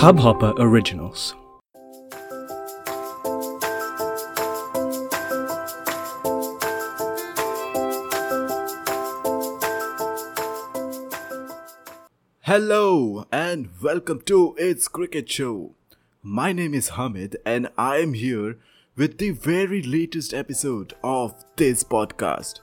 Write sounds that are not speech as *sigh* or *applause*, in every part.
Hubhopper Originals. Hello and welcome to It's Cricket Show. My name is Hamid and I am here with the very latest episode of this podcast.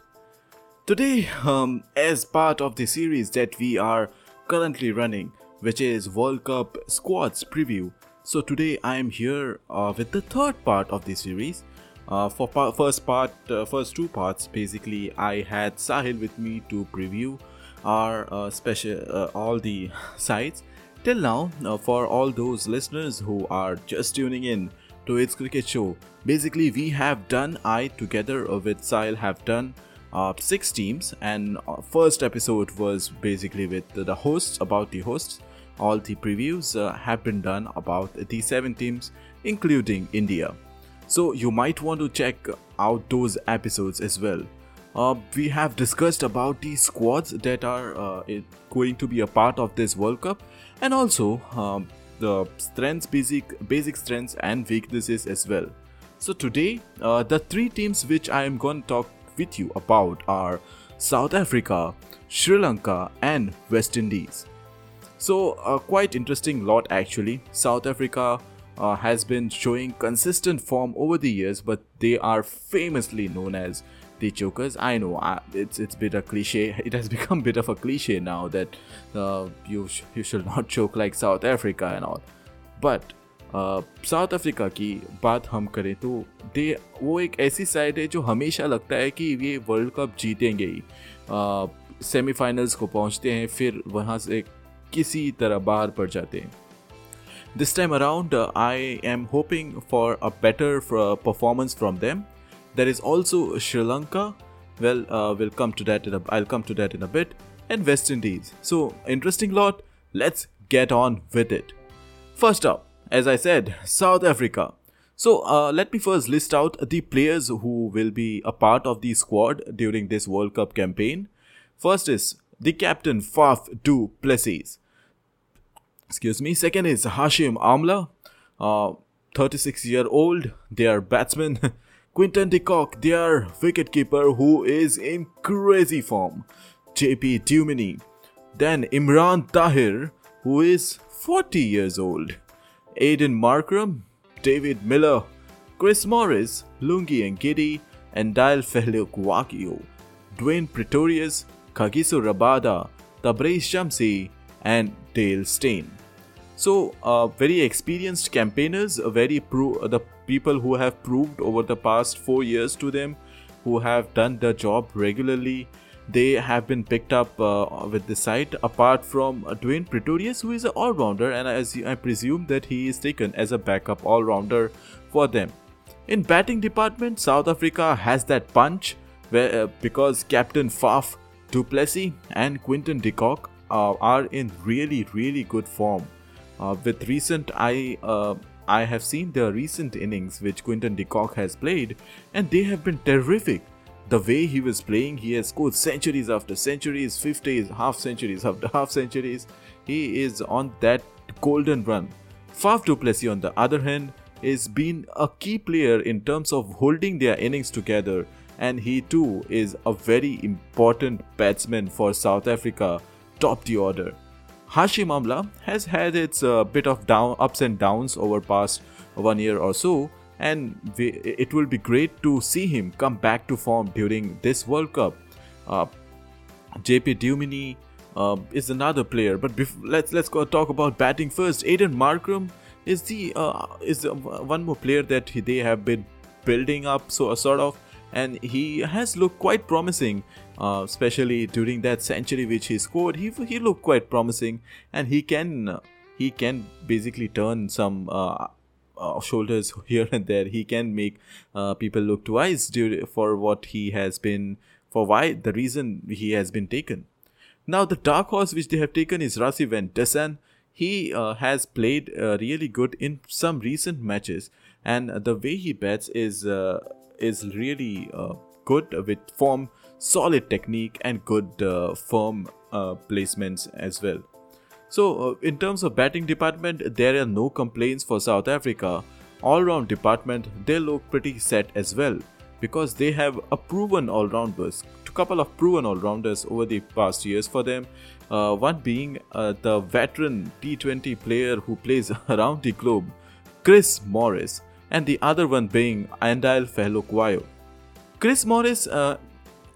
Today, um, as part of the series that we are currently running, which is World Cup Squads Preview, so today I am here uh, with the third part of the series. Uh, for pa- first part, uh, first two parts, basically, I had Sahil with me to preview our uh, special uh, all the *laughs* sites. Till now, uh, for all those listeners who are just tuning in to its cricket show, basically we have done I together with Sahil have done uh, six teams, and first episode was basically with the hosts about the hosts. All the previews uh, have been done about the seven teams, including India. So you might want to check out those episodes as well. Uh, we have discussed about the squads that are uh, going to be a part of this World Cup, and also um, the strengths, basic basic strengths and weaknesses as well. So today, uh, the three teams which I am going to talk with you about are South Africa, Sri Lanka, and West Indies. So, uh, quite interesting lot actually. South Africa uh, has been showing consistent form over the years, but they are famously known as the chokers. I know uh, it's it's bit a cliche. *laughs* It has become a bit of a cliche now that uh, you sh- you should not *laughs* choke like South Africa and all. But south Africa की बात हम करें तो दे वो एक ऐसी side है जो हमेशा लगता है कि ये वर्ल्ड कप जीतेंगे ही सेमीफाइनल्स को पहुंचते हैं फिर वहाँ से किसी तरह बाहर पड़ जाते हैं This time around, uh, I am hoping for a better uh, performance from them. There is also Sri Lanka. Well, uh, we'll come to that. In a, I'll come to that in a bit. And West Indies. So interesting lot. Let's get on with it. First up, as I said, South Africa. So uh, let me first list out the players who will be a part of the squad during this World Cup campaign. First is the captain Faf du Plessis excuse me. Second is Hashim Amla, uh, 36 year old. Their batsman *laughs* Quinton de Kock, their wicketkeeper who is in crazy form. JP Dumini. Then Imran Tahir, who is 40 years old. Aidan Markram, David Miller, Chris Morris, Lungi Ngidi, and Dial Wakio, Dwayne Pretorius, Kagiso Rabada, Tabraiz Shamsi, and Dale Steyn. So, uh, very experienced campaigners, uh, very pro- the people who have proved over the past four years to them, who have done the job regularly. They have been picked up uh, with the side. Apart from uh, Dwayne Pretorius, who is an all-rounder, and as I presume that he is taken as a backup all-rounder for them. In batting department, South Africa has that punch where uh, because Captain Faf du Plessis and Quinton de Kock uh, are in really really good form. Uh, with recent, I uh, I have seen the recent innings which Quinton de Kock has played, and they have been terrific. The way he was playing, he has scored centuries after centuries, 50s, half centuries after *laughs* half centuries. He is on that golden run. Faf du Plessis, on the other hand, is been a key player in terms of holding their innings together, and he too is a very important batsman for South Africa, top the order. Hashim Amla has had its uh, bit of down ups and downs over past one year or so, and we, it will be great to see him come back to form during this World Cup. Uh, JP Dumini uh, is another player, but bef- let's let's go talk about batting first. Aidan Markram is the uh, is the one more player that he- they have been building up, so a sort of, and he has looked quite promising uh, especially during that century which he scored. He he looked quite promising, and he can he can basically turn some uh, uh, shoulders *laughs* here and there. He can make uh, people look twice due for what he has been for why the reason he has been taken. Now the dark horse which they have taken is Rassie van der Dussen. He uh, has played really good in some recent matches, and the way he bats is is really uh, good with form, solid technique, and good uh, firm uh, placements as well. So, uh, in terms of batting department, there are no complaints for South Africa. All round department, they look pretty set as well because they have a proven all rounders, a couple of proven all rounders over the past years for them. Uh, one being uh, the veteran T20 player who plays *laughs* around the globe, Chris Morris, and the other one being Andile Phehlukwayo. Chris Morris, uh,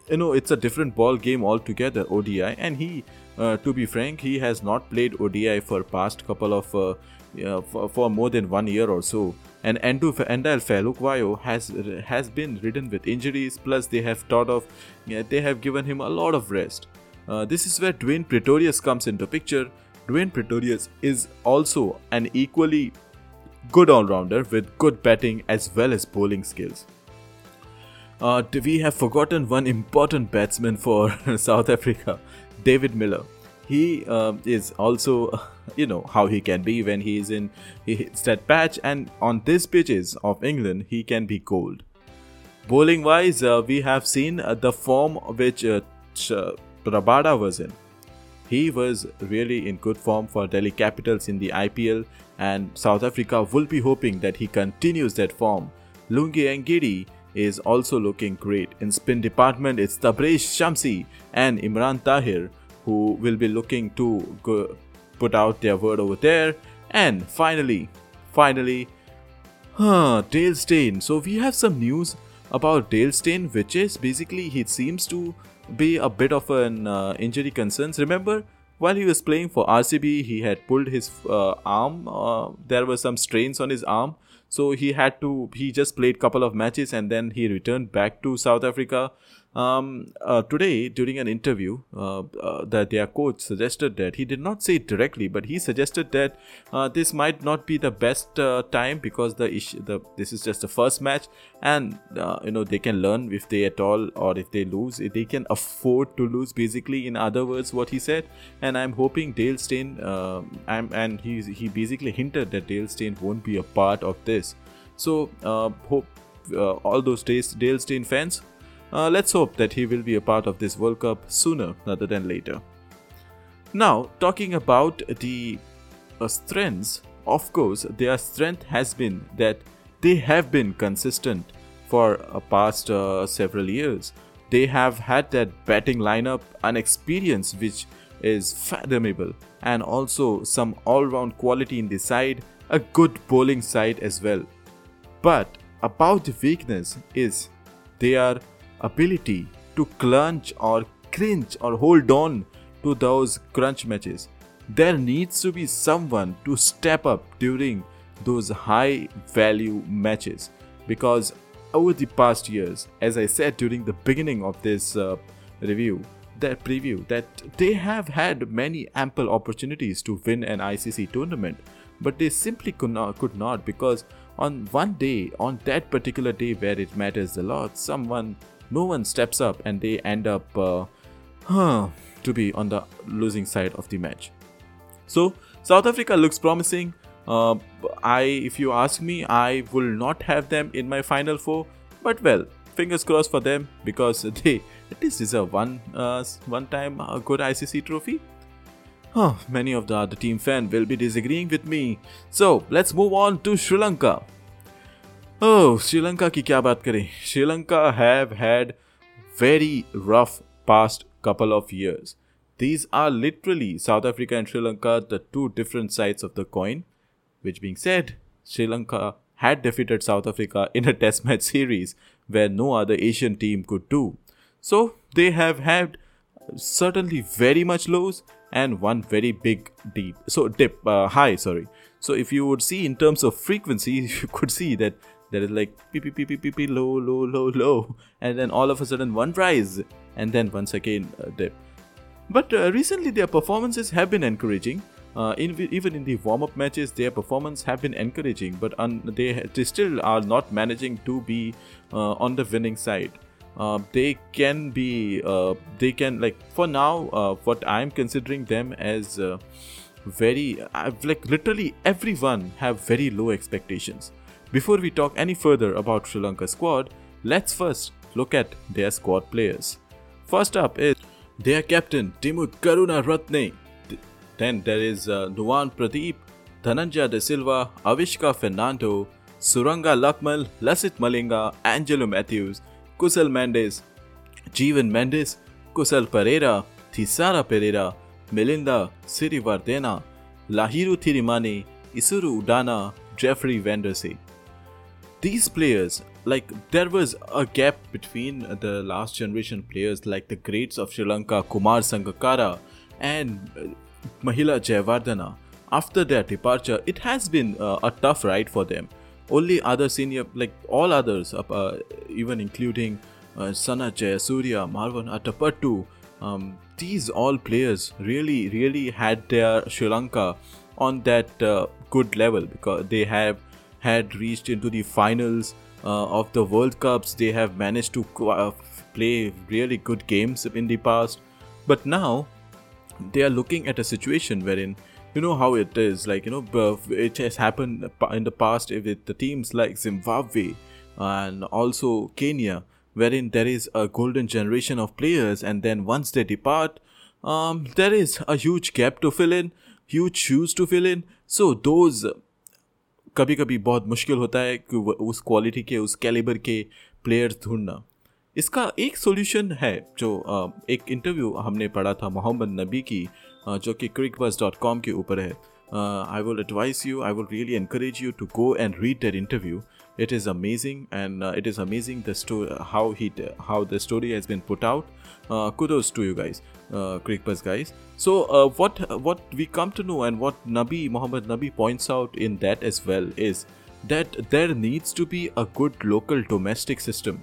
you know, it's a different ball game altogether, ODI, and he, uh, to be frank, he has not played ODI for past couple of, uh, for, for, more than one year or so. And Andile Phehlukwayo has has been ridden with injuries. Plus, they have thought of, yeah, they have given him a lot of rest. Uh, this is where Dwayne Pretorius comes into picture. Dwayne Pretorius is also an equally good all rounder with good batting as well as bowling skills. Uh, we have forgotten one important batsman for *laughs* South Africa, David Miller. He uh, is also, *laughs* you know, how he can be when he is in he hits that patch, and on these pitches of England, he can be gold. Bowling wise, uh, we have seen uh, the form which uh, was in. He was really in good form for Delhi Capitals in the IPL, and South Africa will be hoping that he continues that form. Lungi Ngidi is also looking great. In spin department, it's Tabraiz Shamsi and Imran Tahir who will be looking to go, put out their word over there. And finally, finally, huh, Dale Steyn. So we have some news about Dale Steyn, which is basically he seems to be a bit of an uh, injury concerns. Remember, while he was playing for RCB, he had pulled his uh, arm. Uh, there were some strains on his arm, so he had to. He just played couple of matches and then he returned back to South Africa. Um, uh, today, during an interview, uh, uh, that their coach suggested that he did not say it directly, but he suggested that uh, this might not be the best uh, time because the issue, the this is just the first match, and uh, you know they can learn if they at all or if they lose, they can afford to lose. Basically, in other words, what he said, and I'm hoping Dale Steyn, I'm, and he he basically hinted that Dale Steyn won't be a part of this. So hope all those Dale Steyn fans uh, let's hope that he will be a part of this World Cup sooner rather than later. Now, talking about the uh, strengths, of course, their strength has been that they have been consistent for uh, past uh, several years. They have had that batting lineup and experience which is fathomable, and also some all round quality in the side, a good bowling side as well. But about the weakness is they are ability to clutch or cringe or hold on to those crunch matches. There needs to be someone to step up during those high value matches because over the past years, as I said during the beginning of this uh, review, that preview, that they have had many ample opportunities to win an ICC tournament, but they simply could not, could not because on one day, on that particular day where it matters a lot, someone no one steps up and they end up uh, huh, to be on the losing side of the match. So South Africa looks promising. Uh, I, if you ask me, I will not have them in my final four. But well, fingers crossed for them because *laughs* they at least deserve one, uh, one time a good ICC trophy. Huh, many of the other team fans will be disagreeing with me. So let's move on to Sri Lanka. Oh, Sri Lanka की क्या बात करें Sri Lanka have had very rough past couple of years. These are literally South Africa and Sri Lanka, the two different sides of the coin. Which being said, Sri Lanka had defeated South Africa in a *laughs* test match series where no other Asian team could do. So they have had certainly very much lows and one very big deep so dip uh, high sorry so if you would see in terms of frequency *laughs* you could see that there is like beep beep beep beep beep, beep low low low low. And then all of a sudden one rise. And then once again a dip. But uh, recently their performances have been encouraging. Uh, in, even in the warm-up matches their performance have been encouraging. But un- they, they still are not managing to be uh, on the winning side. Uh, they can be uh, they can like for now uh, what i'm considering them as uh, very like literally everyone have very low expectations before we talk any further about Sri Lanka's squad, let's first look at their squad players. First up is their captain Dimuth Karunaratne. then there is uh, Nuwan Pradeep, Dhananjaya De Silva, Avishka Fernando, Suranga Lakmal, Lasith Malinga, Angelo Mathews, Kusal Mendis, Jeevan Mendis, Kusal Perera, Thisara Perera, Milinda Siriwardana, Lahiru Thirimanne, Isuru Udana, Jeffrey Vandersay. These players, like there was a gap between the last generation players like the greats of Sri Lanka, Kumar Sangakkara and uh, Mahela Jayawardene. After their departure, it has been uh, a tough ride for them. Only other senior, like all others, uh, even including uh, Sanath Jayasuriya, Marwan Atapattu, um, these all players really, really had their Sri Lanka on that uh, good level because they have had reached into the finals uh, of the World Cups. They have managed to uh, play really good games in the past, but now they are looking at a situation wherein you know how it is like you know it has happened in the past with the teams like zimbabwe and also kenya wherein there is a golden generation of players and then once they depart um, there is a huge gap to fill in huge shoes to fill in so those कभी कभी बहुत मुश्किल होता है कि उस quality के, उस कैलिबर के प्लेयर्स ढूंढना। इसका एक सॉल्यूशन है जो एक इंटरव्यू हमने पढ़ा था मोहम्मद नबी की जो कि क्रिकबस डॉट कॉम के ऊपर है। I will advise you I will really encourage you to go and read that interview it is amazing and uh, it is amazing the story how he how the story has been put out. Uh, kudos to you guys uh, guys. So uh, what what we come to know and what nabi muhammad nabi points out in that as well is that there needs to be a good local domestic system.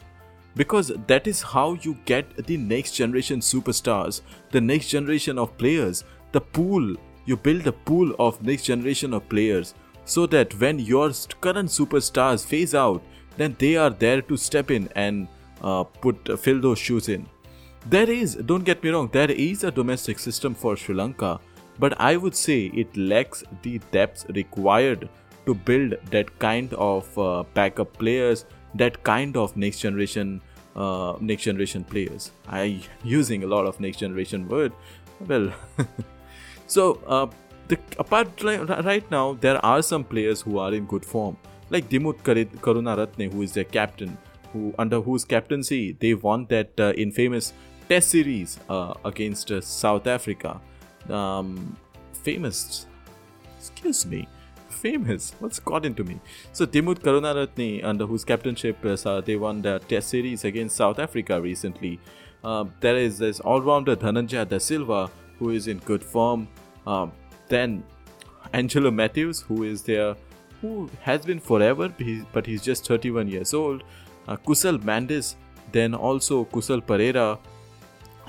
Because that is how you get the next generation superstars, the next generation of players, the pool. You build a pool of next generation of players so that when your current superstars phase out, then they are there to step in and uh, put uh, fill those shoes in. There is, don't get me wrong, there is a domestic system for Sri Lanka, but I would say it lacks the depth required to build that kind of uh, backup players, that kind of next generation uh, next generation players. I using a lot of next generation word. Well, *laughs* so uh, the apart right now there are some players who are in good form, like Dimuth Karunaratne, who is their captain, who under whose captaincy they won that uh, infamous Test series uh, against uh, South Africa. Um, famous, excuse me famous. What's got into me? So Dimuth Karunaratne, under whose captainship uh, they won the Test series against South Africa recently. Uh, there is this all-rounder Dhananjaya de Silva, who is in good form. Um, then Angelo Mathews, who is there, who has been forever, but he's just 31 years old. Uh, Kusal Mendis, then also Kusal Perera.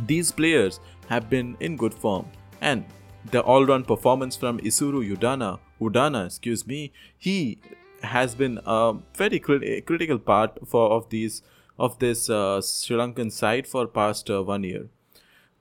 These players have been in good form, and the all-round performance from Isuru Udana, Udana, excuse me, he has been a very crit- critical part for of these of this uh, Sri Lankan side for past uh, one year.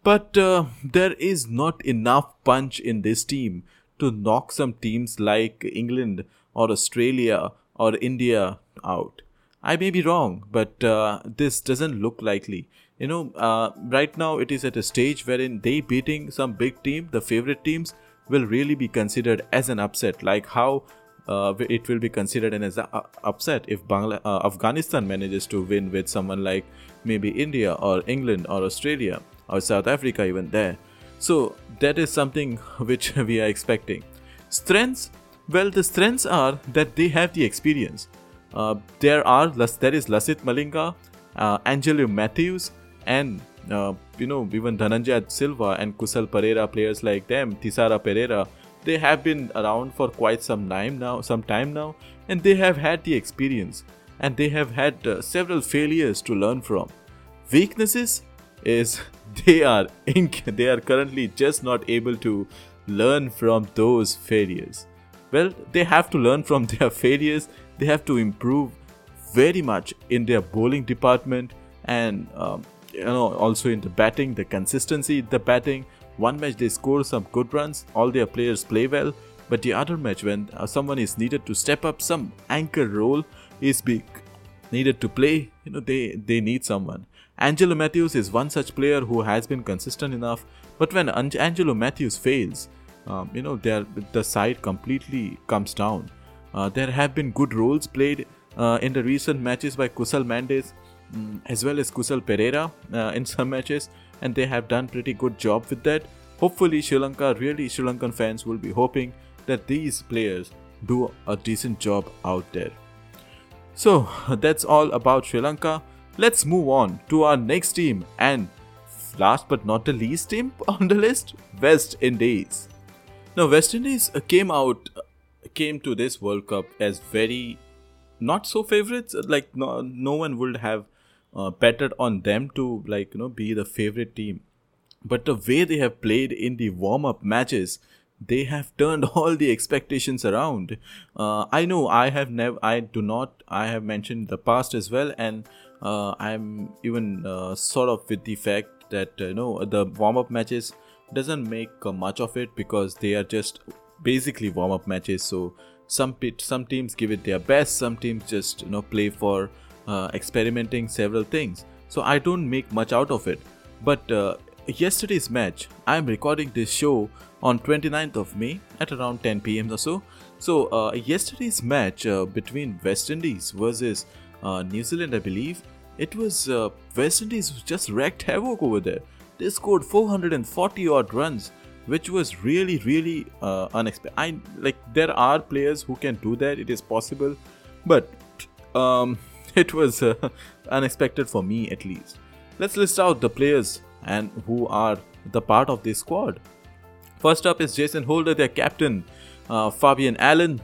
But uh, there is not enough punch in this team to knock some teams like England or Australia or India out. I may be wrong, but uh, this doesn't look likely. You know, uh, right now it is at a stage wherein they beating some big team, the favorite teams, will really be considered as an upset, like how uh, it will be considered as an upset if Bangla- uh, Afghanistan manages to win with someone like maybe India or England or Australia or South Africa, even there. So that is something *laughs* which *laughs* we are expecting. Strengths, well, the strengths are that they have the experience. Uh, there are there is Lasith Malinga, uh, Angelo Mathews, and uh, you know, even Dhananjaya Silva and Kusal Perera, players like them, Thisara Perera, they have been around for quite some time now, some time now, and they have had the experience, and they have had uh, several failures to learn from. Weaknesses is *laughs* they are inc- they are currently just not able to learn from those failures. Well, they have to learn from *laughs* their failures. They have to improve very much in their bowling department and um, you know also in the batting the consistency the batting one match they score some good runs all their players play well but the other match when uh, someone is needed to step up some anchor role is big needed to play you know they they need someone angelo mathews is one such player who has been consistent enough but when angelo mathews fails um, you know, the side completely comes down. Uh, there have been good roles played uh, in the recent matches by Kusal Mendis um, as well as Kusal Perera uh, in some matches, and they have done pretty good job with that. Hopefully, Sri Lanka, really Sri Lankan fans will be hoping that these players do a decent job out there. So that's all about Sri Lanka. Let's move on to our next team and last but not the least team on the list, West Indies. Now West Indies came out came to this World Cup as very not so favorites like no, no one would have uh, betted on them to like you know be the favorite team but the way they have played in the warm up matches they have turned *laughs* all the expectations around uh, i know i have never i do not i have mentioned the past as well and uh, i'm even uh, sort of with the fact that uh, you know the warm up matches doesn't make uh, much of it because they are just basically warm up matches. So some pit, some teams give it their best some teams just you know play for uh, experimenting several things. So i don't make much out of it. But yesterday's match i'm recording this show on 29th of May at around 10 pm or so. So uh, yesterday's match uh, between West Indies versus uh, New Zealand, I believe, it was uh, West Indies who just wrecked havoc over there. They scored 440 odd runs, which was really really uh, unexpected. I like there are players who can do that. It is possible, but um, *laughs* it was uh, *laughs* unexpected for me at least. Let's list out the players and who are the part of this squad. First up is Jason Holder, their captain. Uh, Fabian Allen,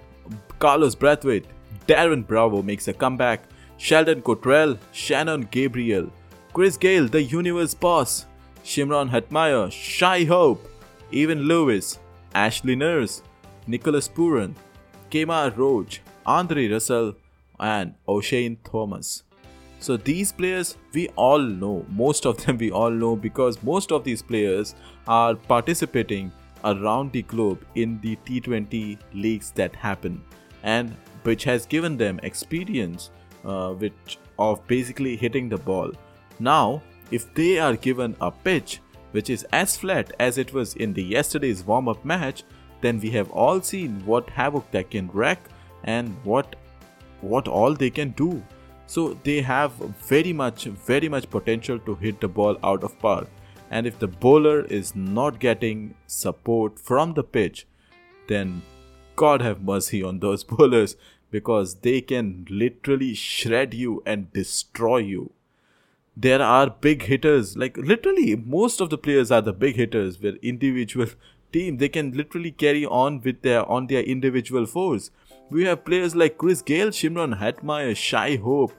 Carlos Brathwaite, Darren Bravo makes a comeback. Sheldon Cottrell, Shannon Gabriel, Chris Gayle, the universe boss, Shimron Hetmyer, Shai Hope, Evin Lewis, Ashley Nurse, Nicholas Pooran, Kemar Roach, Andre Russell, and Oshane Thomas. So these players we all know, most of them we all know because most of these players are participating around the globe in the T20 leagues that happen and which has given them experience uh, which of basically hitting the ball. Now, if they are given a pitch which is as flat as it was in the yesterday's warm-up match, then we have all seen what havoc they can wreak and what what all they can do. So they have very much very much potential to hit the ball out of park and if the bowler is not getting support from the pitch then god have mercy on those *laughs* bowlers because they can literally shred you and destroy you there are big hitters like literally most of the players are the big hitters with individual *laughs* team they can literally carry on with their on their individual force we have players like chris gayle shimron hetmyer shai hope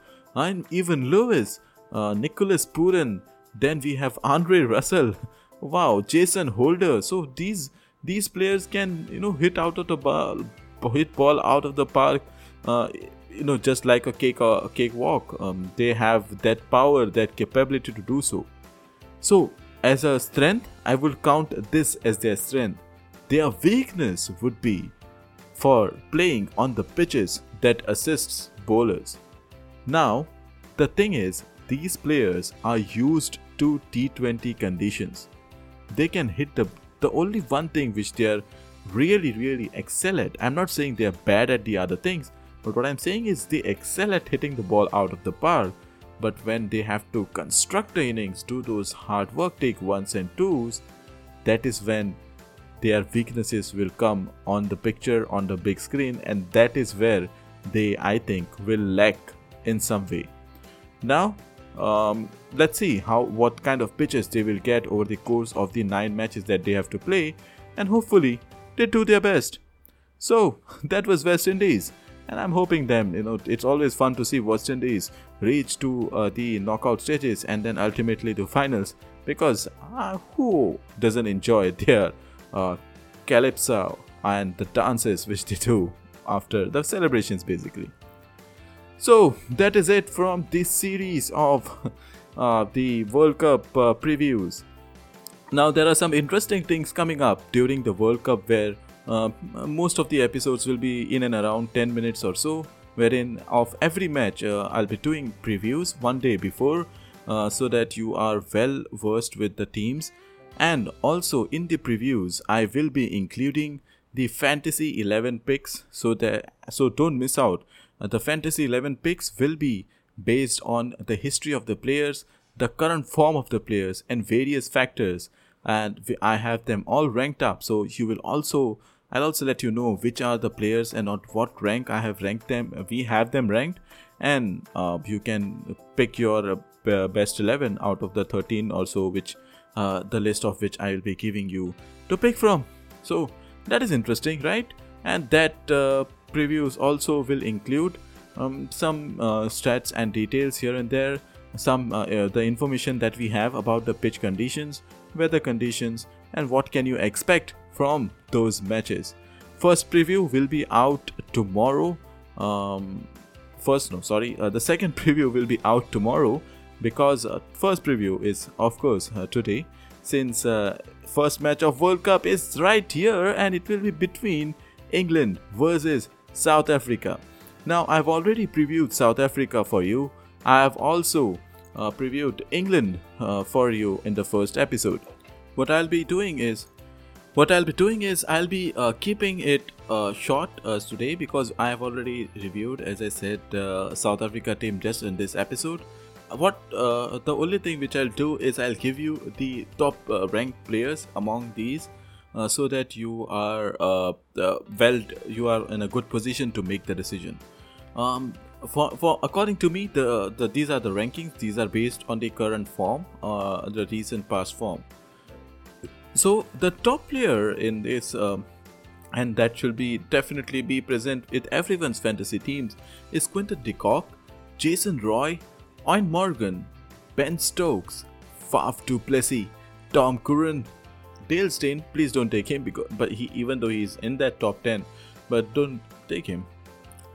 and evin lewis uh, nicholas pooran then we have Andre Russell. *laughs* Wow, Jason Holder. So these these players can you know hit out of the ball, hit ball out of the park. Uh, you know, just like a cake or a cakewalk. Um, they have that power, that capability to do so. So, as a strength, I will count this as their strength. Their weakness would be for playing on the pitches that assists bowlers. Now, the thing is, these players are used to T20 conditions. They can hit the the only one thing which they are really really excel at. I'm not saying they are bad at the other things, but what I'm saying is they excel at hitting the ball out of the park. But when they have to construct the innings, do those hard work, take ones and twos, that is when their weaknesses will come on the picture on the big screen, and that is where they, I think, will lack in some way. Now, um, let's see how what kind of pitches they will get over the course of the nine matches that they have to play, and hopefully they do their best. So *laughs* that was West Indies, and I'm hoping them. You know, it's always fun to see West Indies reach to uh, the knockout stages and then ultimately to finals because uh, who doesn't enjoy *laughs* their uh, calypso and the dances which they do after the celebrations, basically. So that is it from this series of *laughs* uh, the World Cup uh, previews. Now there are some interesting things coming up during the World Cup where uh, most of the episodes will be in and around 10 minutes or so wherein of every match uh, I'll be doing previews one day before uh, so that you are well versed with the teams And also in the previews, I will be including the fantasy 11 picks so that so don't miss out. Uh, the fantasy 11 picks will be based on the history of the players, the current form of the players, and various factors. And I have them all ranked up. So you will also I'll also let you know which are the players and at what rank I have ranked them. We have them ranked, and uh, you can pick your uh, best 11 out of the 13 also, which uh, the list of which I will be giving you to pick from. So that is interesting, right? And that uh, previews also will include um, some uh, stats and details here and there, some uh, the information that we have about the pitch conditions, weather conditions, and what can you expect from those matches. First preview will be out tomorrow. Um, first, no, sorry, uh, the second *laughs* preview will be out tomorrow because uh, first preview is of course uh, today since uh, first match of World Cup is right here and it will be between England versus South Africa. Now I've already previewed South Africa for you. I have also uh, previewed England uh, for you in the first episode. What I'll be doing is what I'll be doing is I'll be uh, keeping it uh, short uh, today because I have already reviewed, as I said, uh, South Africa team just in this episode. What uh, the only thing which I'll do is I'll give you the top uh, ranked players among these, so that you are well, you are in a good position to make the decision. Um, for, for according to me, the, the these are the rankings. These are based on the current form, the recent past form. So the top player in this, um, and that should be definitely be present with everyone's fantasy teams, is Quinton de Kock, Jason Roy, Eoin Morgan, Ben Stokes, Faf du Tom Curran, Dale Steyn. Please don't take him because, but he even though he's in that top ten, but don't take him.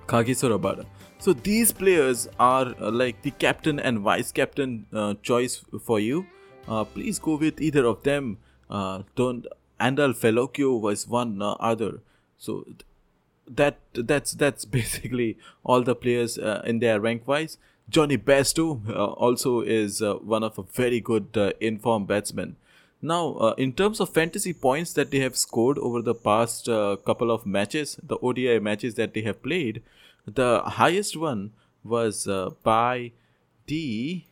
Kagiso Rabada. So these players are uh, like the captain and vice captain uh, choice for you. Uh, please go with either of them don't Andal Fehoko was one uh, other. So that that's that's *laughs* basically all the players uh, in their rank wise. Jonny Bairstow uh, also is uh, one of a very good uh, informed batsman. Now, uh, in terms of fantasy points that they have scored over the past couple of matches, the ODI matches that they have played, the highest one was by the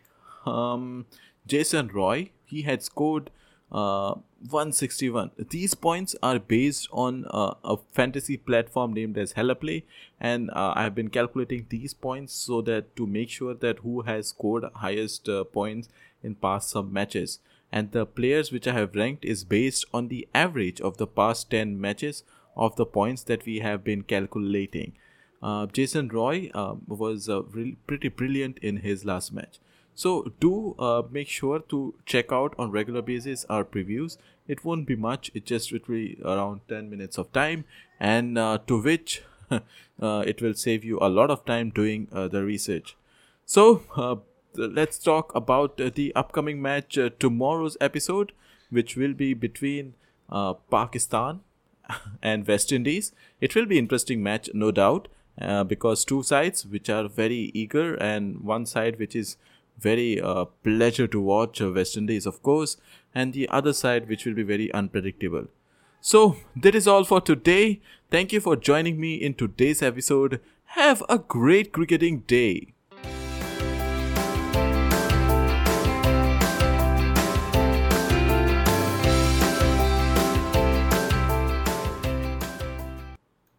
um, Jason Roy. He had scored uh, 161 these points are based on uh, a fantasy platform named as HalaPlay and uh, i have been calculating these points so that to make sure that who has scored highest uh, points in past some matches. And the players which i have ranked is based on the average of the past 10 matches of the points that we have been calculating. Uh, jason roy was really pretty brilliant in his last match so do uh, make sure to check out on regular basis our previews. It won't be much. It just be around 10 minutes of time and uh, to which *laughs* uh, it will save you a lot of time doing uh, the research. So uh, let's talk about uh, the upcoming match tomorrow's episode which will be between Pakistan *laughs* and West Indies. It will be interesting match no doubt because two sides which are very eager and one side which is very uh, pleasure to watch uh, West Indies, of course, and the other side, which will be very unpredictable. So, that is all for today. Thank you for joining me in today's episode. Have a great cricketing day.